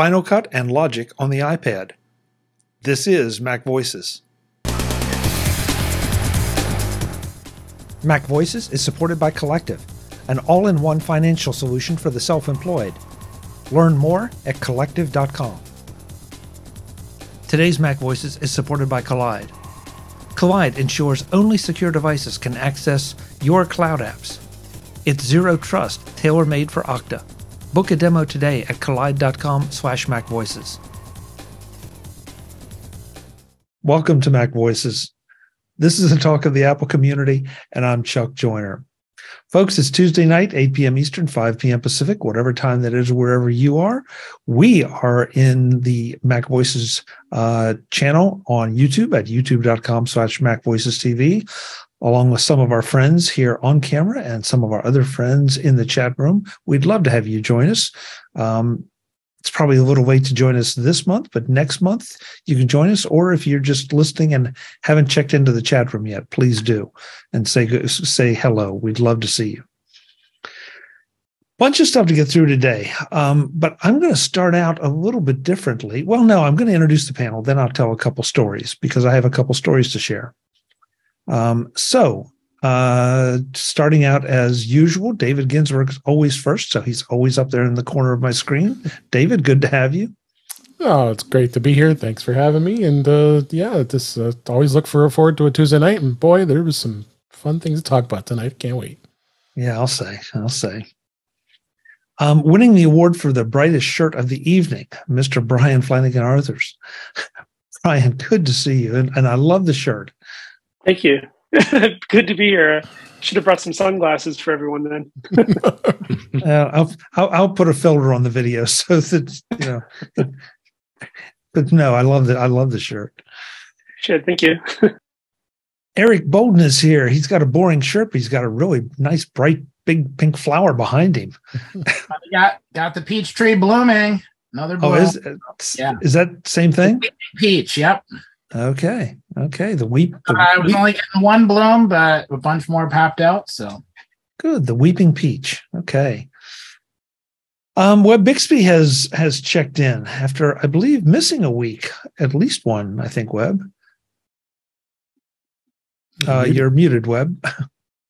Final Cut and Logic on the iPad. This is Mac Voices. Mac Voices is supported by Collective, an all in one financial solution for the self employed. Learn more at collective.com. Today's Mac Voices is supported by Kolide. Kolide ensures only secure devices can access your cloud apps. It's zero trust, tailor made for Okta. Book a demo today at kolide.com slash macvoices. Welcome to Mac Voices. This is a talk of the Apple community, and I'm Chuck Joiner. Folks, it's Tuesday night, 8 p.m. Eastern, 5 p.m. Pacific, whatever time that is, wherever you are. We are in the Mac Voices uh, channel on YouTube at youtube.com slash Mac Voices TV along with some of our friends here on camera and some of our other friends in the chat room. We'd love to have you join us. Um, it's probably a little late to join us this month, but next month you can join us. Or if you're just listening and haven't checked into the chat room yet, please do and say say hello. We'd love to see you. Bunch of stuff to get through today, um, but I'm going to start out a little bit differently. Well, no, I'm going to introduce the panel, then I'll tell a couple stories because I have a couple stories to share. Um, so, uh, starting out as usual, David Ginsburg is always first, so he's always up there in the corner of my screen. David, good to have you. Oh, it's great to be here. Thanks for having me. And uh, yeah, just uh, always look for, forward to a Tuesday night. And boy, there was some fun things to talk about tonight. Can't wait. Yeah, I'll say. I'll say. Um, winning the award for the brightest shirt of the evening, Mr. Brian Flanigan Arthurs. Brian, good to see you. And, and I love the shirt. Thank you. Good to be here. Should have brought some sunglasses for everyone then. uh, I'll, I'll, I'll put a filter on the video so that you know. But, but no, I love that. I love the shirt. Sure, thank you. Eric Bolden is here. He's got a boring shirt, but he's got a really nice, bright, big pink flower behind him. got got the peach tree blooming. Another bloom. Oh, is yeah. is that same thing? Peach. Yep. Okay. Okay. The weep. The I was weep. only getting one bloom, but a bunch more popped out. So good. The weeping peach. Okay. Um, Web Bixby has has checked in after, I believe, missing a week, at least one. I think Web. Uh, you're muted, Web.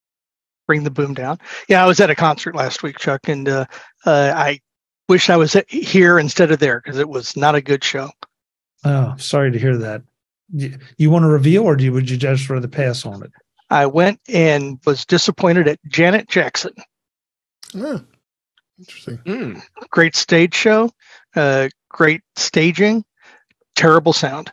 Bring the boom down. Yeah, I was at a concert last week, Chuck, and uh, uh, I wish I was here instead of there because it was not a good show. Oh, sorry to hear that you want to reveal, or do you, would you just rather pass on it? I went and was disappointed at Janet Jackson. Yeah, interesting. Mm, great stage show, uh, great staging, terrible sound.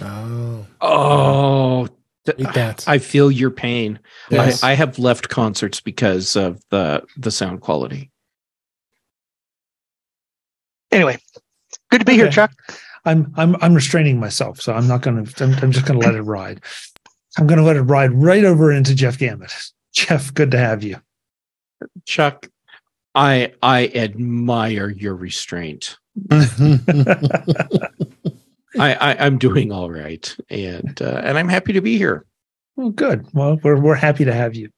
Oh, oh, that. I feel your pain. Yes. I, I have left concerts because of the the sound quality. Anyway, good to be okay. here, Chuck. I'm I'm I'm restraining myself, so I'm not going to. I'm, I'm just going to let it ride. I'm going to let it ride right over into Jeff Gamet. Jeff, good to have you. Chuck, I I admire your restraint. I, I am doing all right, and uh, and I'm happy to be here. Well, good. Well, we're we're happy to have you.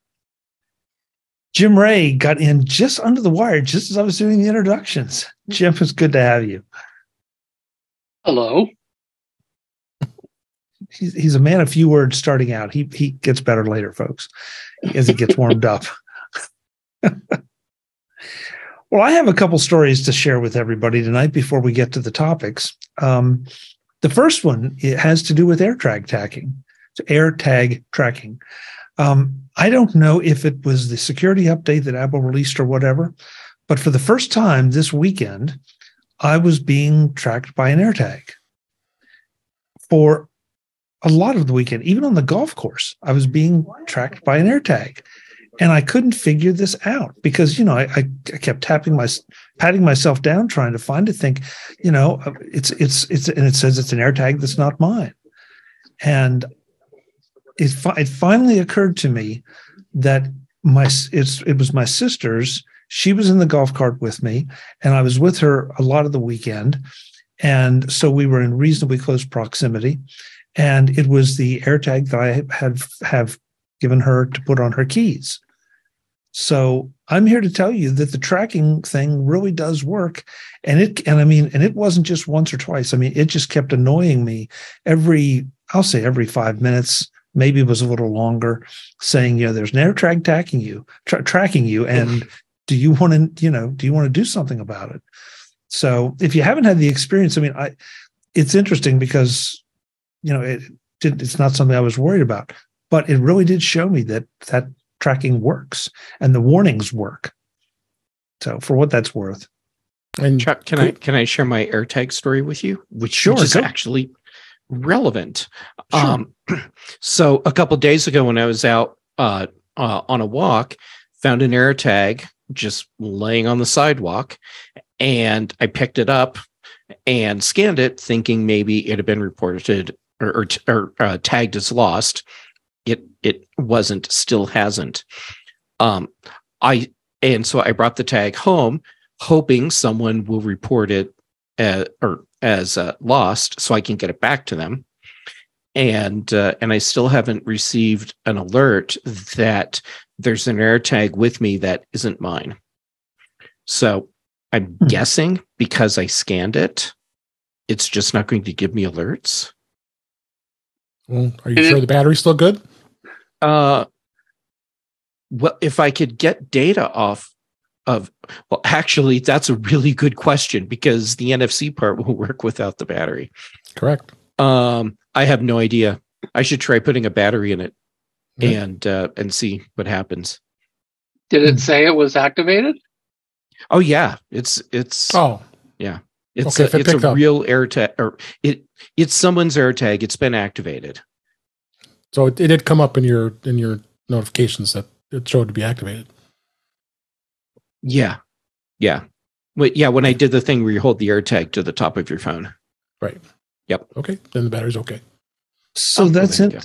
Jim Rea got in just under the wire, just as I was doing the introductions. Jim, it's good to have you. Hello. He's, he's a man of few words starting out. He he gets better later, folks, as he gets warmed up. well, I have a couple stories to share with everybody tonight before we get to the topics. Um, the first one it has to do with AirTag tracking. So AirTag tracking. Um, I don't know if it was the security update that Apple released or whatever, but for the first time this weekend, I was being tracked by an AirTag for a lot of the weekend, even on the golf course. I was being tracked by an AirTag, and I couldn't figure this out because you know I, I kept tapping my patting myself down trying to find it. Think, you know, it's it's it's and it says it's an AirTag that's not mine, and it it finally occurred to me that my it's it was my sister's she was in the golf cart with me, and I was with her a lot of the weekend. And so we were in reasonably close proximity. And it was the AirTag that I had have given her to put on her keys. So I'm here to tell you that the tracking thing really does work. And it, and I mean, and it wasn't just once or twice. I mean, it just kept annoying me every, I'll say every five minutes, maybe it was a little longer, saying, you know, there's an AirTag tracking you, tra- tracking you. And do you want to, you know, do you want to do something about it? So if you haven't had the experience, I mean, I, it's interesting because, you know, it did, it's not something I was worried about, but it really did show me that that tracking works and the warnings work. So for what that's worth. And Chuck, can cool. I can I share my AirTag story with you, which, sure, which is go. actually relevant. Sure. Um, so a couple days ago, when I was out uh, uh, on a walk, found an AirTag just laying on the sidewalk, and I picked it up and scanned it, thinking maybe it had been reported or, or, or uh, tagged as lost. It it wasn't still hasn't. Um i and so i brought the tag home hoping someone will report it as, or as uh, lost so i can get it back to them. And uh, and i still haven't received an alert that there's an air tag with me that isn't mine so i'm mm-hmm. guessing because i scanned it it's just not going to give me alerts well, are you sure the battery's still good uh, well, if I could get data off of, well, actually, that's a really good question because the NFC part will work without the battery. Correct. Um, I have no idea. I should try putting a battery in it yeah. and uh, and see what happens. Did it say it was activated? Oh yeah, it's it's oh yeah, it's okay, a, it it's a up. real AirTag or it it's someone's air tag. It's been activated. So it, it did come up in your in your notifications that it showed to be activated. Yeah, yeah, but yeah. When I did the thing where you hold the air tag to the top of your phone, right? Yep. Okay, then the battery's okay. So that's it.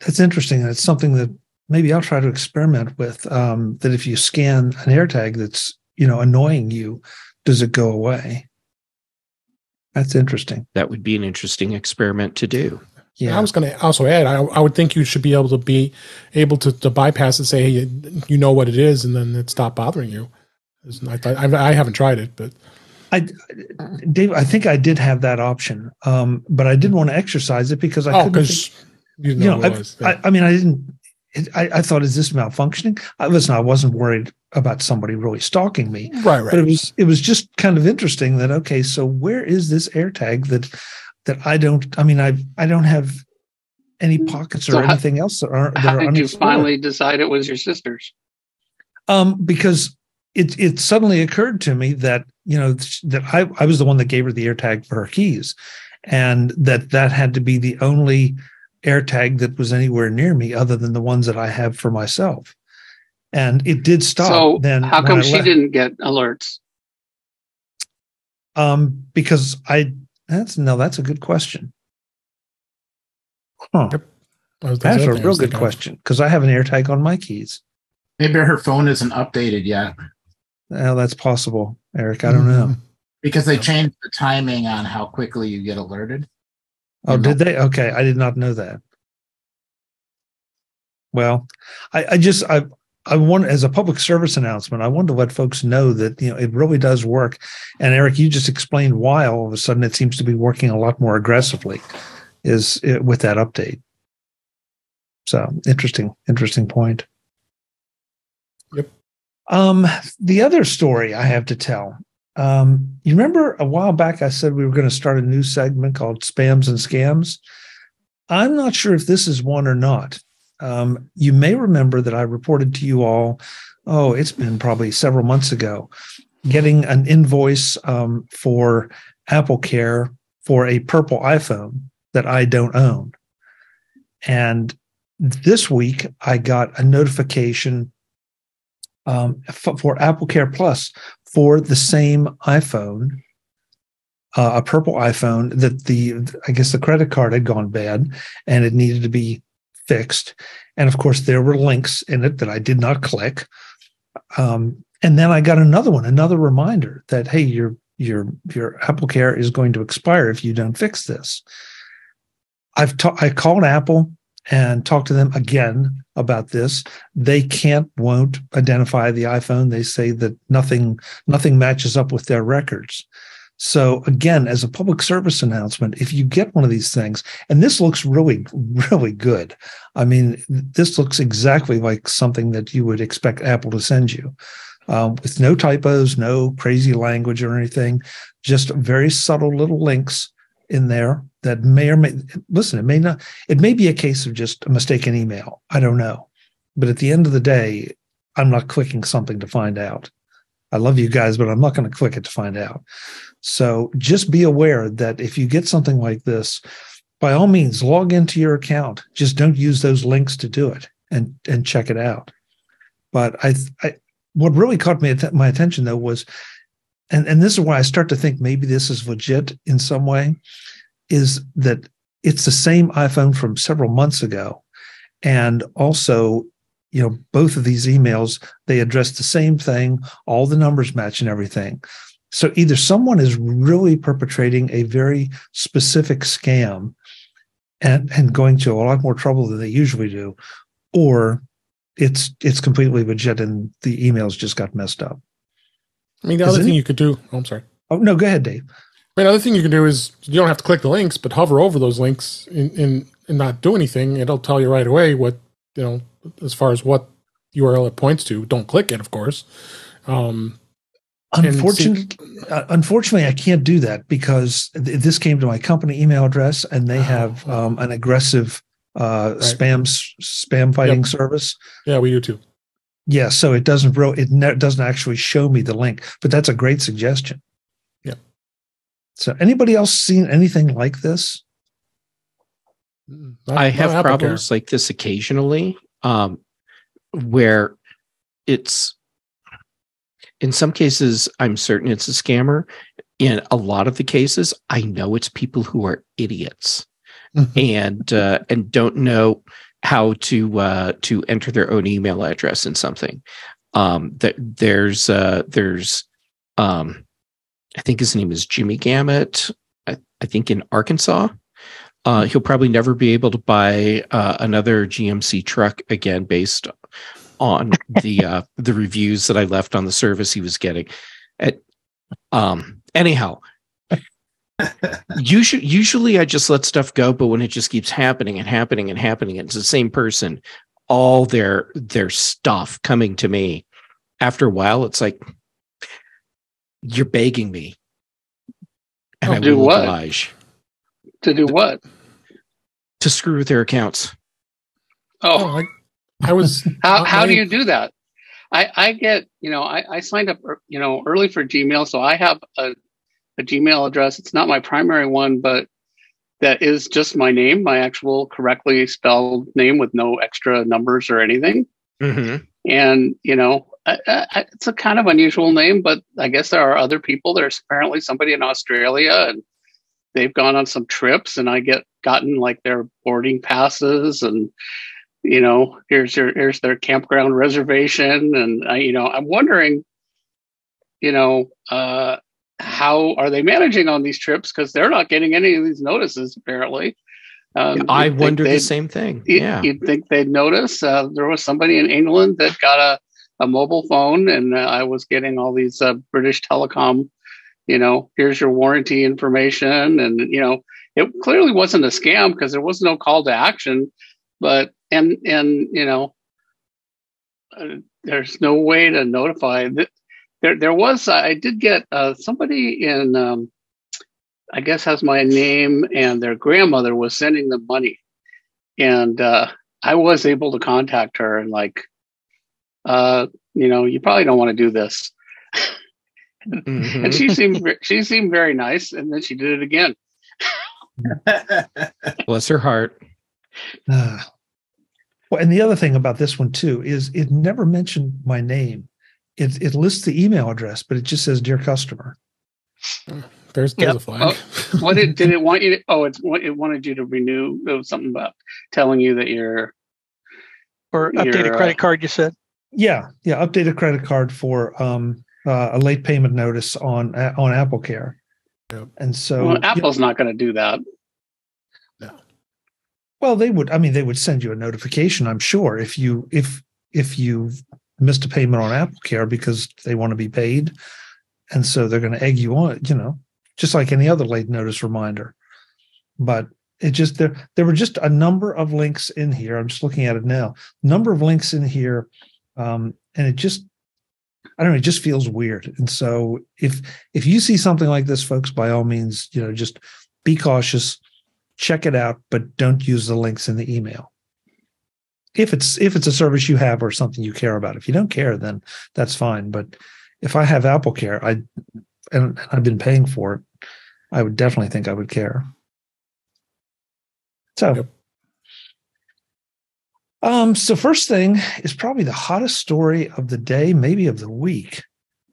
That's interesting. That's something that maybe I'll try to experiment with. Um, that if you scan an AirTag that's you know annoying you, does it go away? That's interesting. That would be an interesting experiment to do. Yeah. I was going to also add, I, I would think you should be able to be able to, to bypass and say, hey, you, you know what it is, and then it stop bothering you. I, I, I haven't tried it, but I, Dave, I think I did have that option, um, but I didn't want to exercise it because I oh, because you know, you know I, I, I, mean, I didn't. I, I thought, is this malfunctioning? I listen, I wasn't worried about somebody really stalking me, right? Right. But it was it was just kind of interesting that okay, so where is this AirTag that that I don't. I mean, I I don't have any hmm. pockets or so anything else that are. That how are did you finally decide it was your sister's? Um, because it it suddenly occurred to me that you know that I I was the one that gave her the AirTag for her keys, and that that had to be the only AirTag that was anywhere near me other than the ones that I have for myself. And it did stop. So then how come she didn't get alerts? Um, because I that's no, that's a good question. Huh. Yep. That's a real good question because I have an AirTag on my keys. Maybe her phone isn't updated yet. Well, that's possible, Eric. I don't mm-hmm. know. Because they changed the timing on how quickly you get alerted. Oh, did they? Okay, I did not know that. Well, I, I just I I want as a public service announcement, I wanted to let folks know that you know it really does work. And Eric, you just explained why all of a sudden it seems to be working a lot more aggressively, is it, with that update. So interesting, interesting point. Yep. Um, the other story I have to tell. Um, you remember a while back I said we were going to start a new segment called Spams and Scams. I'm not sure if this is one or not. Um, you may remember that I reported to you all, oh, it's been probably several months ago, getting an invoice um, for Apple Care for a purple iPhone that I don't own. And this week, I got a notification um, f- for Apple Care Plus for the same iPhone, uh, a purple iPhone that the, I guess the credit card had gone bad and it needed to be fixed. And of course, there were links in it that I did not click. Um, and then I got another one, another reminder that hey, your your your Apple Care is going to expire if you don't fix this. I've ta- I called Apple and talk to them again about this. They can't, won't identify the iPhone. They say that nothing, nothing matches up with their records. So again, as a public service announcement, if you get one of these things, and this looks really, really good. I mean, this looks exactly like something that you would expect Apple to send you. Um, with no typos, no crazy language or anything, just very subtle little links in there that may or may listen, it may not, it may be a case of just a mistaken email. I don't know. But at the end of the day, I'm not clicking something to find out. I love you guys, but I'm not going to click it to find out. So just be aware that if you get something like this, by all means, log into your account. Just don't use those links to do it and and check it out. But I, I what really caught me my attention though was, and and this is why I start to think maybe this is legit in some way, is that it's the same iPhone from several months ago, and also you know both of these emails they address the same thing all the numbers match and everything. So either someone is really perpetrating a very specific scam and and going to a lot more trouble than they usually do or it's it's completely legit and the emails just got messed up i mean the other thing you could do oh, i'm sorry oh no go ahead dave I mean, other thing you can do is you don't have to click the links, but hover over those links and, and, and not do anything. It'll tell you right away what, you know, as far as what URL it points to. Don't click it, of course. Um, Unfortunately, uh, unfortunately, I can't do that because th- this came to my company email address, and they have oh. um, an aggressive uh, right. spam spam fighting yep. service. Yeah, we do too. Yeah, so it doesn't it ne- doesn't actually show me the link, but that's a great suggestion. Yeah. So, anybody else seen anything like this? Not, I have problems like this occasionally, um, where it's in some cases, I'm certain it's a scammer. In a lot of the cases, I know it's people who are idiots mm-hmm. and uh, and don't know how to uh, to enter their own email address in something. Um, that there's uh, there's um, I think his name is Jimmy Gamet. I, I think in Arkansas. Uh, he'll probably never be able to buy uh, another GMC truck again based on the uh, the reviews that I left on the service he was getting. At, um, anyhow, usually usually I just let stuff go, but when it just keeps happening and happening and happening, it's the same person, all their their stuff coming to me. After a while, it's like you're begging me, and I do what? Oblige. To do what? To screw with their accounts. Oh, oh I was. how how do you do that? I I get you know I I signed up you know early for Gmail, so I have a a Gmail address. It's not my primary one, but that is just my name, my actual correctly spelled name with no extra numbers or anything. Mm-hmm. And you know, I, I, it's a kind of unusual name, but I guess there are other people. There's apparently somebody in Australia, and they've gone on some trips, and I get gotten like their boarding passes and you know, here's your here's their campground reservation, and I, you know, I'm wondering, you know, uh, how are they managing on these trips because they're not getting any of these notices apparently. Um, I wonder the same thing. Yeah, you'd think they'd notice. Uh, there was somebody in England that got a a mobile phone, and uh, I was getting all these uh, British Telecom. You know, here's your warranty information, and you know, it clearly wasn't a scam because there was no call to action. But and and you know uh, there's no way to notify that there there was i did get uh, somebody in um, i guess has my name and their grandmother was sending them money and uh, i was able to contact her and like uh, you know you probably don't want to do this mm-hmm. and she seemed she seemed very nice and then she did it again bless her heart uh, well, and the other thing about this one too is it never mentioned my name. It it lists the email address, but it just says "Dear Customer." There's, there's yep. a flag. Oh, what did, did it want you to? Oh, it's it wanted you to renew. It was something about telling you that you're or update a uh, credit card. You said. Yeah, yeah. Update a credit card for um, uh, a late payment notice on on Apple Care. Yep. And so well, Apple's not going to do that. No. Well, they would. I mean, they would send you a notification. I'm sure if you if if you missed a payment on Apple Care because they want to be paid, and so they're going to egg you on. You know, just like any other late notice reminder. But it just there there were just a number of links in here. I'm just looking at it now. Number of links in here, um, and it just I don't know. It just feels weird. And so if if you see something like this, folks, by all means, you know, just be cautious check it out, but don't use the links in the email. If it's if it's a service you have or something you care about. If you don't care, then that's fine. But if I have Apple Care, I and I've been paying for it, I would definitely think I would care. So yep. Um, so first thing is probably the hottest story of the day, maybe of the week.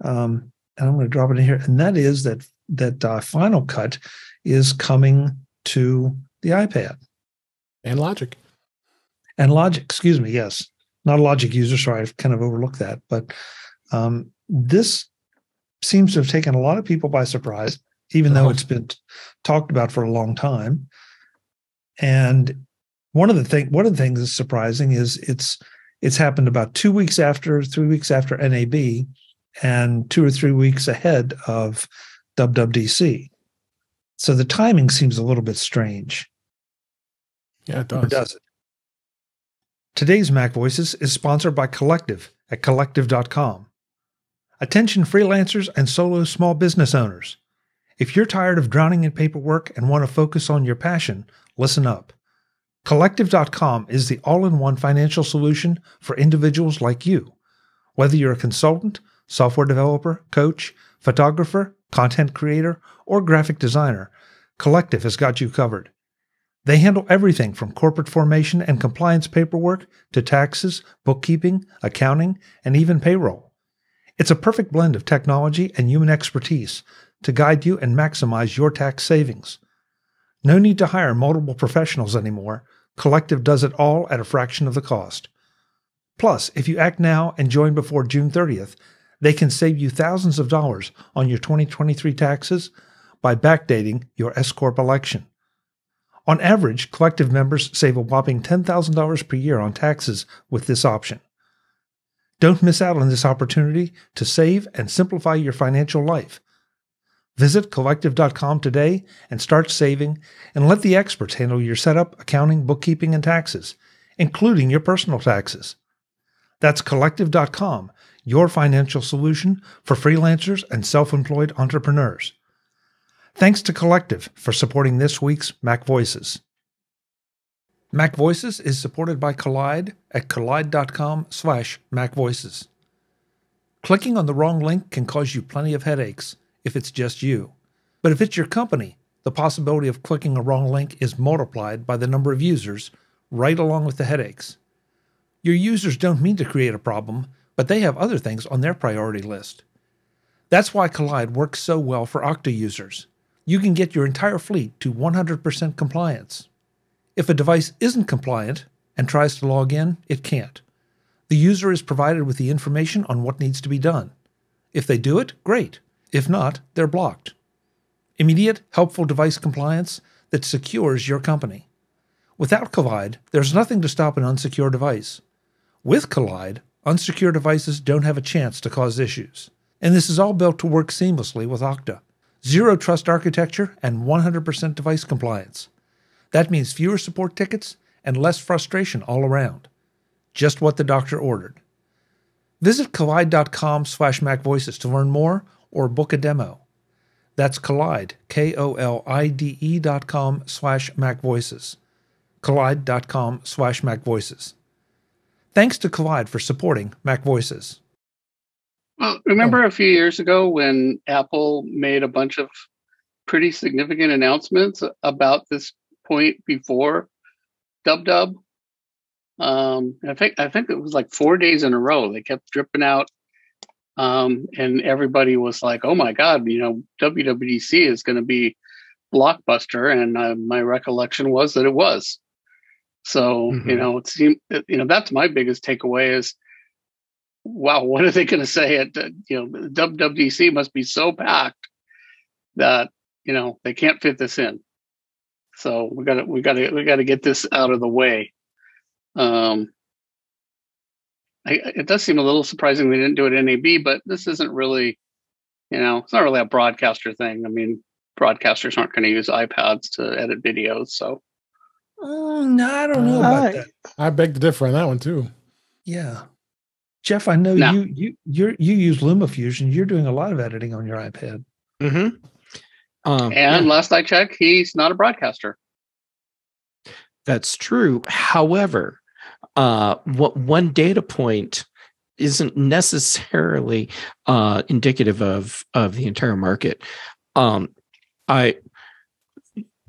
Um, and I'm going to drop it in here, and that is that that uh, Final Cut is coming to the iPad. And Logic. And Logic, excuse me, yes. Not a Logic user, so I've kind of overlooked that. But um, this seems to have taken a lot of people by surprise, even though uh-huh. it's been talked about for a long time. And one of the thing, one of the things that's surprising is it's it's happened about two weeks after, three weeks after NAB, and two or three weeks ahead of WWDC. So the timing seems a little bit strange. Yeah, it does. Or does it? Today's Mac Voices is sponsored by Collective at collective.com. Attention freelancers and solo small business owners. If you're tired of drowning in paperwork and want to focus on your passion, listen up. Collective.com is the all in one financial solution for individuals like you. Whether you're a consultant, software developer, coach, photographer, content creator, or graphic designer, Collective has got you covered. They handle everything from corporate formation and compliance paperwork to taxes, bookkeeping, accounting, and even payroll. It's a perfect blend of technology and human expertise to guide you and maximize your tax savings. No need to hire multiple professionals anymore. Collective does it all at a fraction of the cost. Plus, if you act now and join before June 30th, they can save you thousands of dollars on your 2023 taxes by backdating your S Corp election. On average, collective members save a whopping $10,000 per year on taxes with this option. Don't miss out on this opportunity to save and simplify your financial life. Visit collective.com today and start saving and let the experts handle your setup, accounting, bookkeeping, and taxes, including your personal taxes. That's collective.com, your financial solution for freelancers and self employed entrepreneurs. Thanks to Collective for supporting this week's Mac Voices. Mac Voices is supported by Kolide at kolide.com slash macvoices. Clicking on the wrong link can cause you plenty of headaches if it's just you. But if it's your company, the possibility of clicking a wrong link is multiplied by the number of users, right along with the headaches. Your users don't mean to create a problem, but they have other things on their priority list. That's why Kolide works so well for Okta users you can get your entire fleet to 100% compliance. If a device isn't compliant and tries to log in, it can't. The user is provided with the information on what needs to be done. If they do it, great. If not, they're blocked. Immediate, helpful device compliance that secures your company. Without Kolide, there's nothing to stop an unsecure device. With Kolide, unsecure devices don't have a chance to cause issues. And this is all built to work seamlessly with Okta zero trust architecture, and 100% device compliance. That means fewer support tickets and less frustration all around. Just what the doctor ordered. Visit kolide.com slash macvoices to learn more or book a demo. That's Kolide, K-O-L-I-D-E dot com slash macvoices. Kolide.com slash macvoices. Thanks to Kolide for supporting Mac Voices. Well, remember a few years ago when Apple made a bunch of pretty significant announcements about this point before Dub Dub? Um, I think I think it was like four days in a row. They kept dripping out, um, and everybody was like, "Oh my god, you know, WWDC is going to be blockbuster." And uh, my recollection was that it was. So mm-hmm. you know, it seemed you know that's my biggest takeaway is wow, what are they going to say at you know WWDC must be so packed that you know they can't fit this in. So we got to we got to we got to get this out of the way. Um, I, it does seem a little surprising they didn't do it NAB, but this isn't really, you know, it's not really a broadcaster thing. I mean, broadcasters aren't going to use iPads to edit videos, so. Uh, no, I don't know about Uh, that. I beg to differ on that one too. Yeah, Jeff, I know No. you you you you use LumaFusion. You're doing a lot of editing on your iPad. Mm-hmm. Um, And yeah, last I checked, he's not a broadcaster. that's true. However, uh, what one data point isn't necessarily uh, indicative of of the entire market. Um, I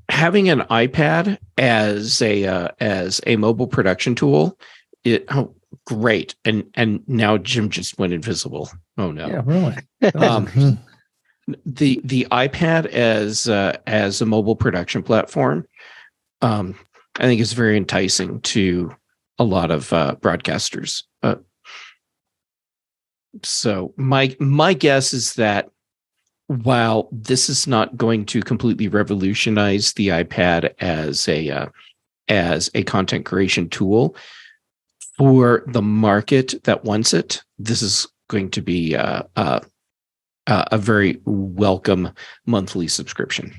having an iPad as a uh, as a mobile production tool, it oh great, and and now Jim just went invisible. Oh no. Yeah, really. Um, Hmm. the the iPad as uh, as a mobile production platform, um, I think is very enticing to a lot of uh, broadcasters. Uh, so my my guess is that while this is not going to completely revolutionize the iPad as a uh, as a content creation tool for the market that wants it, this is going to be uh, uh, uh, a very welcome monthly subscription.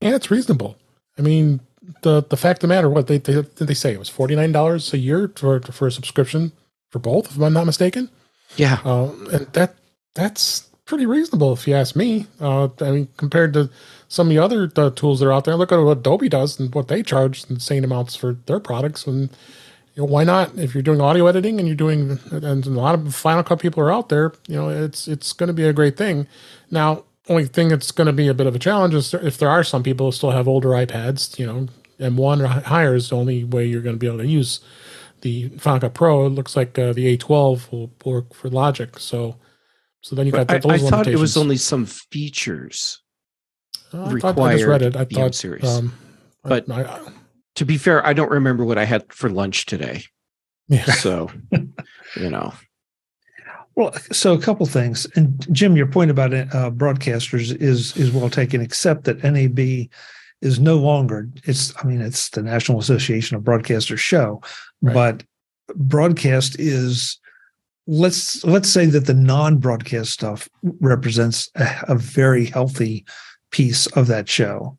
Yeah, it's reasonable. I mean, the the fact of the matter, what they they, they say it was forty nine dollars a year for for a subscription for both, if I'm not mistaken. Yeah, Um, and that that's pretty reasonable if you ask me. Uh, I mean, compared to some of the other uh, tools that are out there, look at what Adobe does and what they charge insane amounts for their products. And you know, why not? If you're doing audio editing and you're doing, and a lot of Final Cut people are out there, you know, it's it's going to be a great thing. Now, only thing that's going to be a bit of a challenge is if there are some people who still have older iPads, you know, M1 or higher is the only way you're going to be able to use the Final Cut Pro. It looks like uh, the A12 will work for Logic. So, so then you got I, those I thought it was only some features. Uh, I thought I just read it. I thought, series. um, But- I, I, To be fair, I don't remember what I had for lunch today. yeah. So, you know, Well, so a couple things, and Jim, your point about uh, broadcasters is is well taken. Except that NAB is no longer. It's I mean, it's the National Association of Broadcasters show, Right. but broadcast is let's let's say that the non-broadcast stuff represents a, a very healthy piece of that show.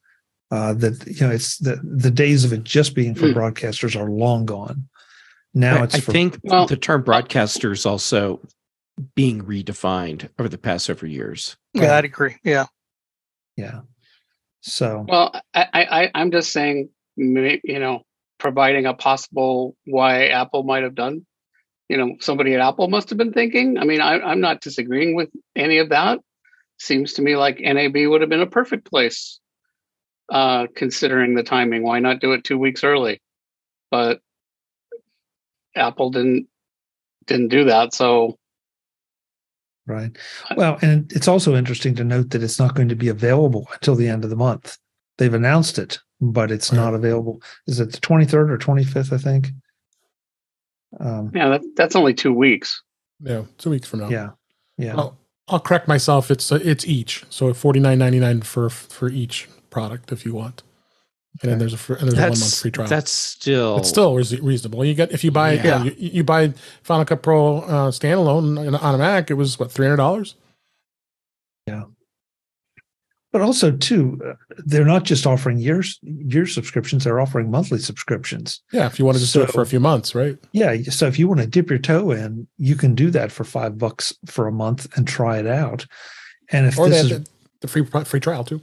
Uh, that you know, it's the the days of it just being for Mm. broadcasters are long gone. Now I, it's I for, think Well- the term broadcasters also being redefined over the past several years. Yeah, I'd agree. Yeah. yeah. So Well, I, I, I- I'm just saying, you know, providing a possible why Apple might have done. You know, somebody at Apple must have been thinking. I mean, I, I'm not disagreeing with any of that. Seems to me like NAB would have been a perfect place, uh, considering the timing. Why not do it two weeks early? But Apple didn't didn't do that. So Right. Well, and it's also interesting to note that it's not going to be available until the end of the month. They've announced it, but it's Right. not available. Is it the 23rd or 25th, I think? Um, yeah, that, that's only two weeks. yeah, two weeks from now. yeah. Yeah. I'll, I'll correct myself. It's uh, it's each. So forty nine ninety nine for for each product if you want, and then there's a fr- and there's a one month free trial. that's still it's still res- reasonable. You get if you buy Yeah. yeah, you, you buy Final Cut Pro uh, standalone on- on a Mac, it was what three hundred dollars. Yeah, but also, too, uh, they're not just offering years year subscriptions; they're offering monthly subscriptions. Yeah, if you want to just do it for a few months, right? Yeah. So if you want to dip your toe in, you can do that for five bucks for a month and try it out. And if Or they this have is the, the free free trial too.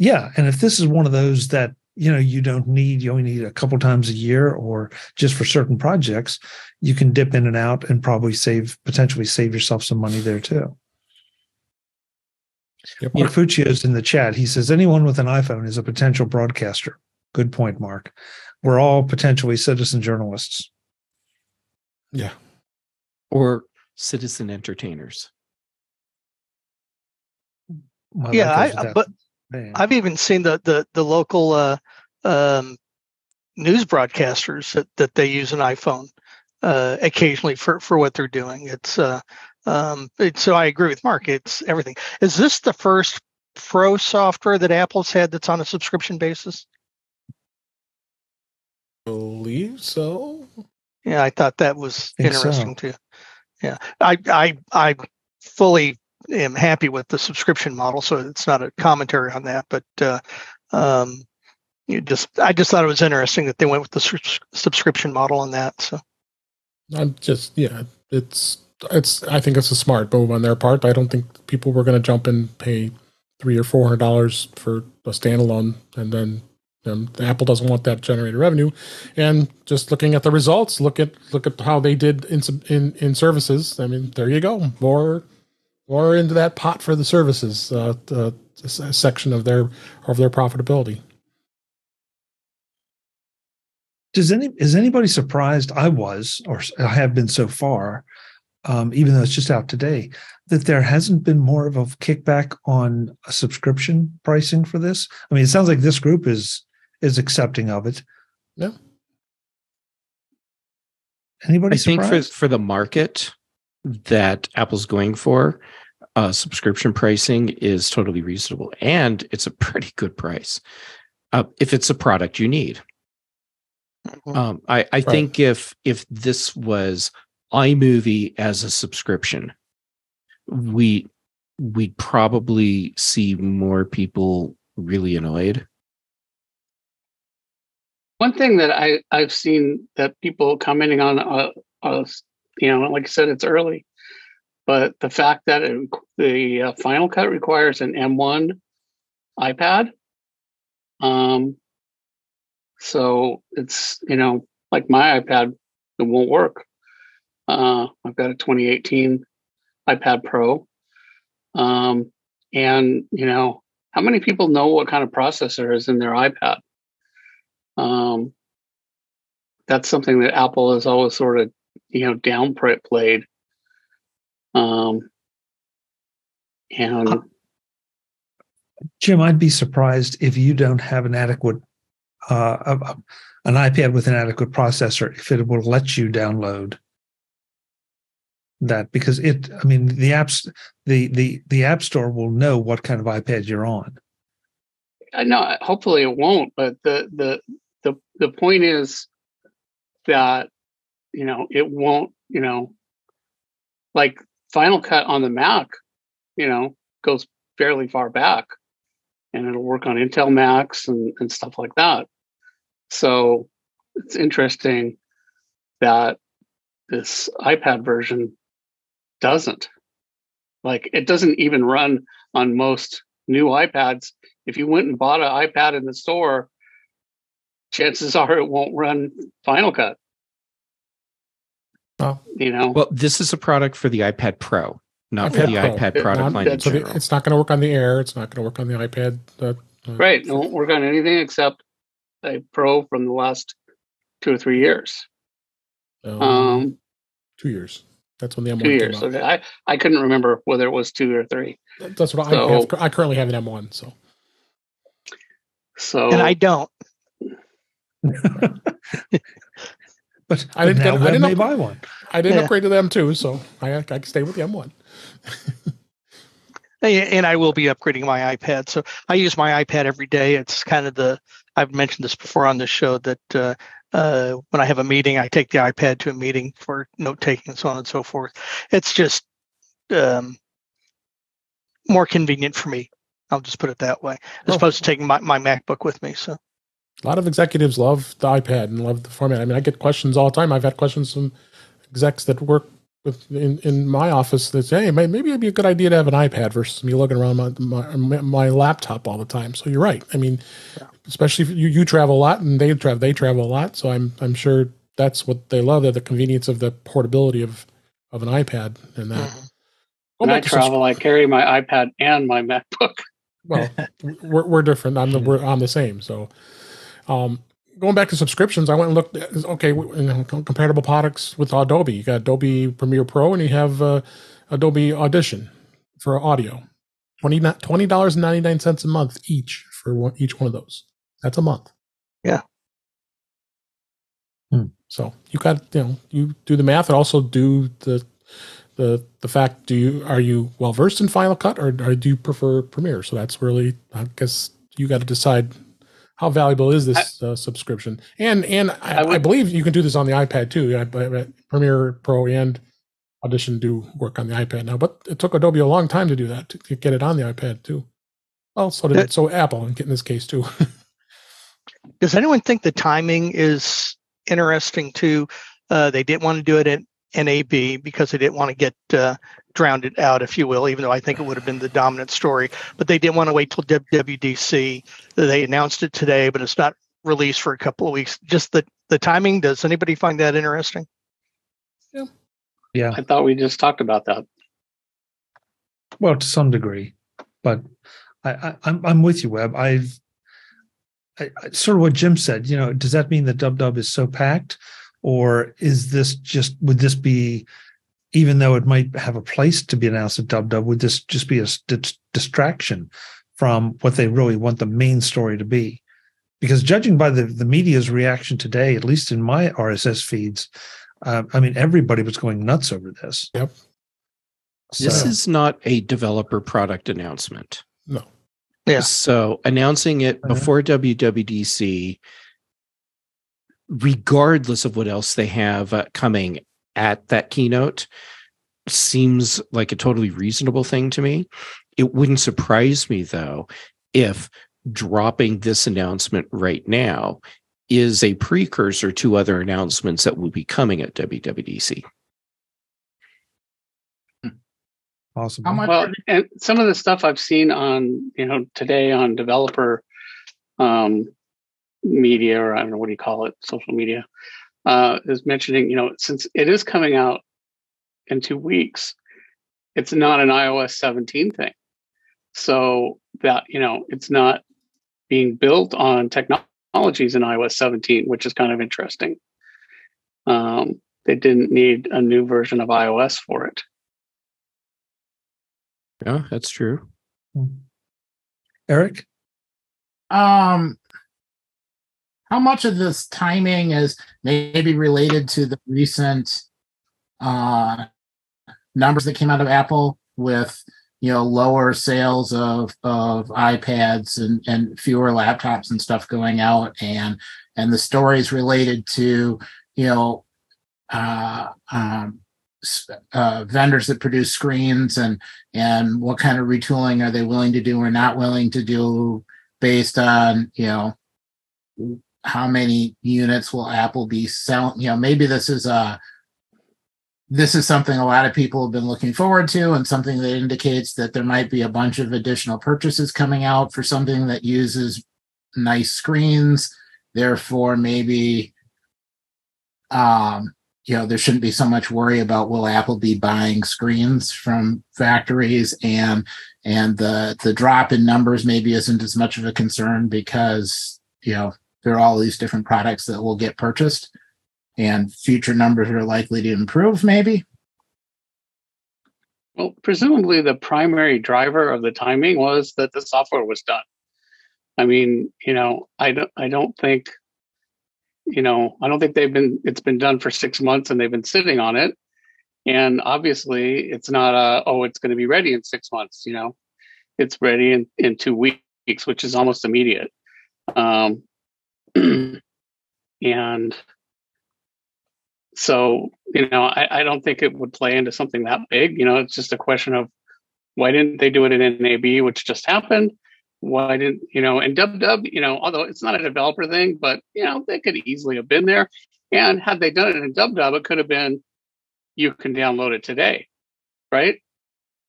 Yeah, and if this is one of those that you know you don't need, you only need a couple times a year, or just for certain projects, you can dip in and out and probably save potentially save yourself some money there too. Yep. Mark Fuccio's in the chat. He says anyone with an iPhone is a potential broadcaster. Good point, Mark. We're all potentially citizen journalists. Yeah. or citizen entertainers. My yeah, I, uh, but saying. I've even seen the the the local uh, um, news broadcasters that that they use an iPhone uh, occasionally for for what they're doing. It's uh, um, it's so I agree with Mark. It's everything. Is this the first Pro software that Apple's had that's on a subscription basis? believe so. Yeah, I thought that was Think so. interesting too. Yeah, I I I fully am happy with the subscription model, so it's not a commentary on that. But uh, um, you just I just thought it was interesting that they went with the sus- subscription model on that. So I'm just yeah, it's it's. I think it's a smart move on their part. But I don't think people were going to jump and pay three or four hundred dollars for a standalone, and then Apple doesn't want that generated revenue. And just looking at the results, look at look at how they did in in in services. I mean, there you go, more more into that pot for the services uh, uh, s- section of their of their profitability. Does any is anybody surprised? I was, or I have been so far, um, even though it's just out today, that there hasn't been more of a kickback on a subscription pricing for this. I mean, it sounds like this group is is accepting of it. Yeah. Anybody I think for for the market that Apple's going for, uh, subscription pricing is totally reasonable, and it's a pretty good price uh, if it's a product you need. Mhm. Um, I, I think if if this was iMovie as a subscription, we we'd probably see more people really annoyed. One thing that I I've seen that people commenting on, uh, uh, you know, like I said, it's early, but the fact that it, the uh, Final Cut requires an M1 iPad, um, so it's you know like my iPad, it won't work. Uh, I've got a 2018 iPad Pro, um, and you know how many people know what kind of processor is in their iPad? Um, that's something that Apple has always sort of, you know, downplayed. Um, and Jim, I'd be surprised if you don't have an adequate uh, an iPad with an adequate processor if it will let you download that because it I mean the apps the the the app store will know what kind of iPad you're on. I know, hopefully it won't, but the, the, the, the point is that, you know, it won't, you know, like Final Cut on the Mac, you know, goes fairly far back and it'll work on Intel Macs and, and stuff like that. So it's interesting that this iPad version doesn't. Like it doesn't even run on most new iPads. If you went and bought an iPad in the store, chances are it won't run Final Cut. Oh. You know, Well, this is a product for the iPad Pro, not for the Pro. iPad product not- line in So general. it's not going to work on the Air. It's not going to work on the iPad. Uh, uh, right? It won't work on anything except a Pro from the last two or three years. um, Um, two years. That's when the M1 two came years. out. Okay, I I couldn't remember whether it was two or three. That's what I have. I currently have an M1. So So and I don't. But, I didn't get- I didn't up- buy one. I didn't Yeah. upgrade to the M2. So I I can stay with the M1. And I will be upgrading my iPad. So I use my iPad every day. It's kind of the I've mentioned this before on the show that uh, uh, when I have a meeting, I take the iPad to a meeting for note taking and so on and so forth. It's just um, more convenient for me. I'll just put it that way, as Oh. opposed to taking my, my MacBook with me. So A lot of executives love the iPad and love the format. I mean, I get questions all the time. I've had questions from execs that work with in, in my office that say, "Hey, maybe it'd be a good idea to have an iPad versus me looking around my my, my laptop all the time." So you're right. I mean, especially if you, you travel a lot and they travel they travel a lot. So I'm I'm sure that's what they love. They're the convenience of the portability of of an iPad and that. Mhm. when I travel, I carry my iPad and my MacBook. well, we're, we're different. I'm the we're I'm the same. So, um, going back to subscriptions, I went and looked. At, okay, you know, com- comparable products with Adobe. You got Adobe Premiere Pro, and you have uh, Adobe Audition for audio. Twenty dollars and ninety nine cents a month each for one, each one of those. That's a month. Yeah. Hmm. So you got you know you do the math and also do the the the fact do you are you well versed in Final Cut or, or do you prefer Premiere? So that's really I guess you got to decide how valuable is this uh, subscription. And and I, I, would, I, believe you can do this on the iPad too. I, Premiere Pro and Audition do work on the iPad now, but it took Adobe a long time to do that to, to get it on the iPad too. Well, so did that, so Apple in this case too. does anyone think the timing is interesting too? Uh, they didn't want to do it at NAB because they didn't want to get uh, drowned it out, if you will, even though I think it would have been the dominant story. But they didn't want to wait till WWDC. They announced it today, but it's not released for a couple of weeks. Just the, the timing, does anybody find that interesting? Yeah. Yeah. I thought we just talked about that. Well, to some degree, but I, I, I'm I'm with you, Web. I've I, sort of what Jim said. You know, does that mean that Dub Dub is so packed, or is this just would this be even though it might have a place to be announced at Dub Dub, would this just be a st- distraction from what they really want the main story to be? Because judging by the, the media's reaction today, at least in my RSS feeds, uh, I mean, everybody was going nuts over this. Yep. So. This is not a developer product announcement. No. Yeah. So announcing it uh-huh. before WWDC, regardless of what else they have uh, coming at that keynote seems like a totally reasonable thing to me. It wouldn't surprise me though if dropping this announcement right now is a precursor to other announcements that will be coming at WWDC. Awesome. Well, and some of the stuff I've seen on, you know, today on developer um, media, or I don't know what do you call it, social media, uh, is mentioning, you know, since it is coming out in two weeks, it's not an iOS 17 thing. So that, you know, it's not being built on technologies in iOS 17, which is kind of interesting. Um, they didn't need a new version of iOS for it. Yeah, that's true. Eric? Um, how much of this timing is maybe related to the recent uh, numbers that came out of Apple with you know lower sales of of iPads and and fewer laptops and stuff going out and and the stories related to you know uh, um, uh, vendors that produce screens and and what kind of retooling are they willing to do or not willing to do based on you know how many units will Apple be selling? You know, maybe this is a this is something a lot of people have been looking forward to, and something that indicates that there might be a bunch of additional purchases coming out for something that uses nice screens. Therefore, maybe um, you know there shouldn't be so much worry about will Apple be buying screens from factories, and and the the drop in numbers maybe isn't as much of a concern because you know there are all these different products that will get purchased and future numbers are likely to improve maybe. Well presumably the primary driver of the timing was that the software was done. I mean you know i don't i don't think you know i don't think they've been it's been done for six months and they've been sitting on it. And obviously it's not a oh it's going to be ready in six months you know? It's ready in, in two weeks which is almost immediate. Um, and so, you know, I, I, don't think it would play into something that big. You know, it's just a question of why didn't they do it in NAB, which just happened? Why didn't, you know, and Dub Dub, you know, although it's not a developer thing, but, you know, they could easily have been there. And had they done it in Dub Dub, it could have been you can download it today, right?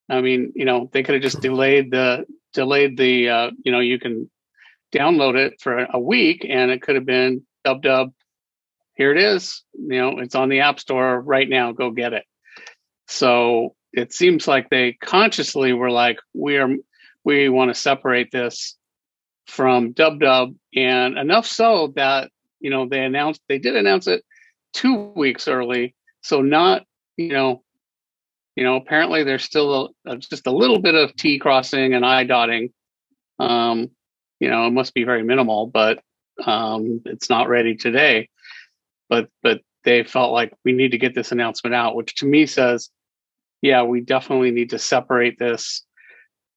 I mean, you know, they could have just delayed the delayed the uh, you know, you can download it for a week and it could have been dub dub here it is you know it's on the app store right now go get it. So it seems like they consciously were like we are we want to separate this from dub dub and enough so that you know they announced they did announce it two weeks early. So not you know you know apparently there's still a, just a little bit of t crossing and i dotting um you know, it must be very minimal, but um, it's not ready today. But but they felt like we need to get this announcement out, which to me says yeah, we definitely need to separate this,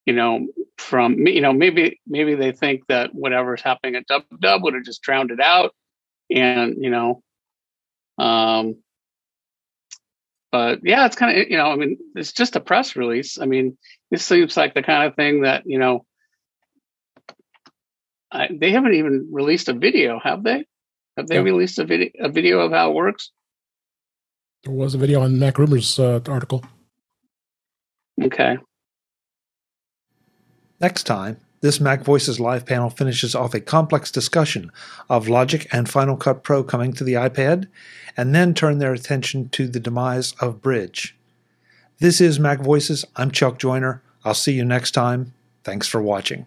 you know, from you know maybe maybe they think that whatever's happening at Dub Dub would have just drowned it out, and you know, um, but yeah, it's kind of you know, I mean, it's just a press release. I mean, this seems like the kind of thing that you know, I, they haven't even released a video, have they? Have they Yeah. released a video a video of how it works? There was a video on Mac Rumors uh, article. Okay. Next time, this Mac Voices live panel finishes off a complex discussion of Logic and Final Cut Pro coming to the iPad, and then turn their attention to the demise of Bridge. This is Mac Voices. I'm Chuck Joiner. I'll see you next time. Thanks for watching.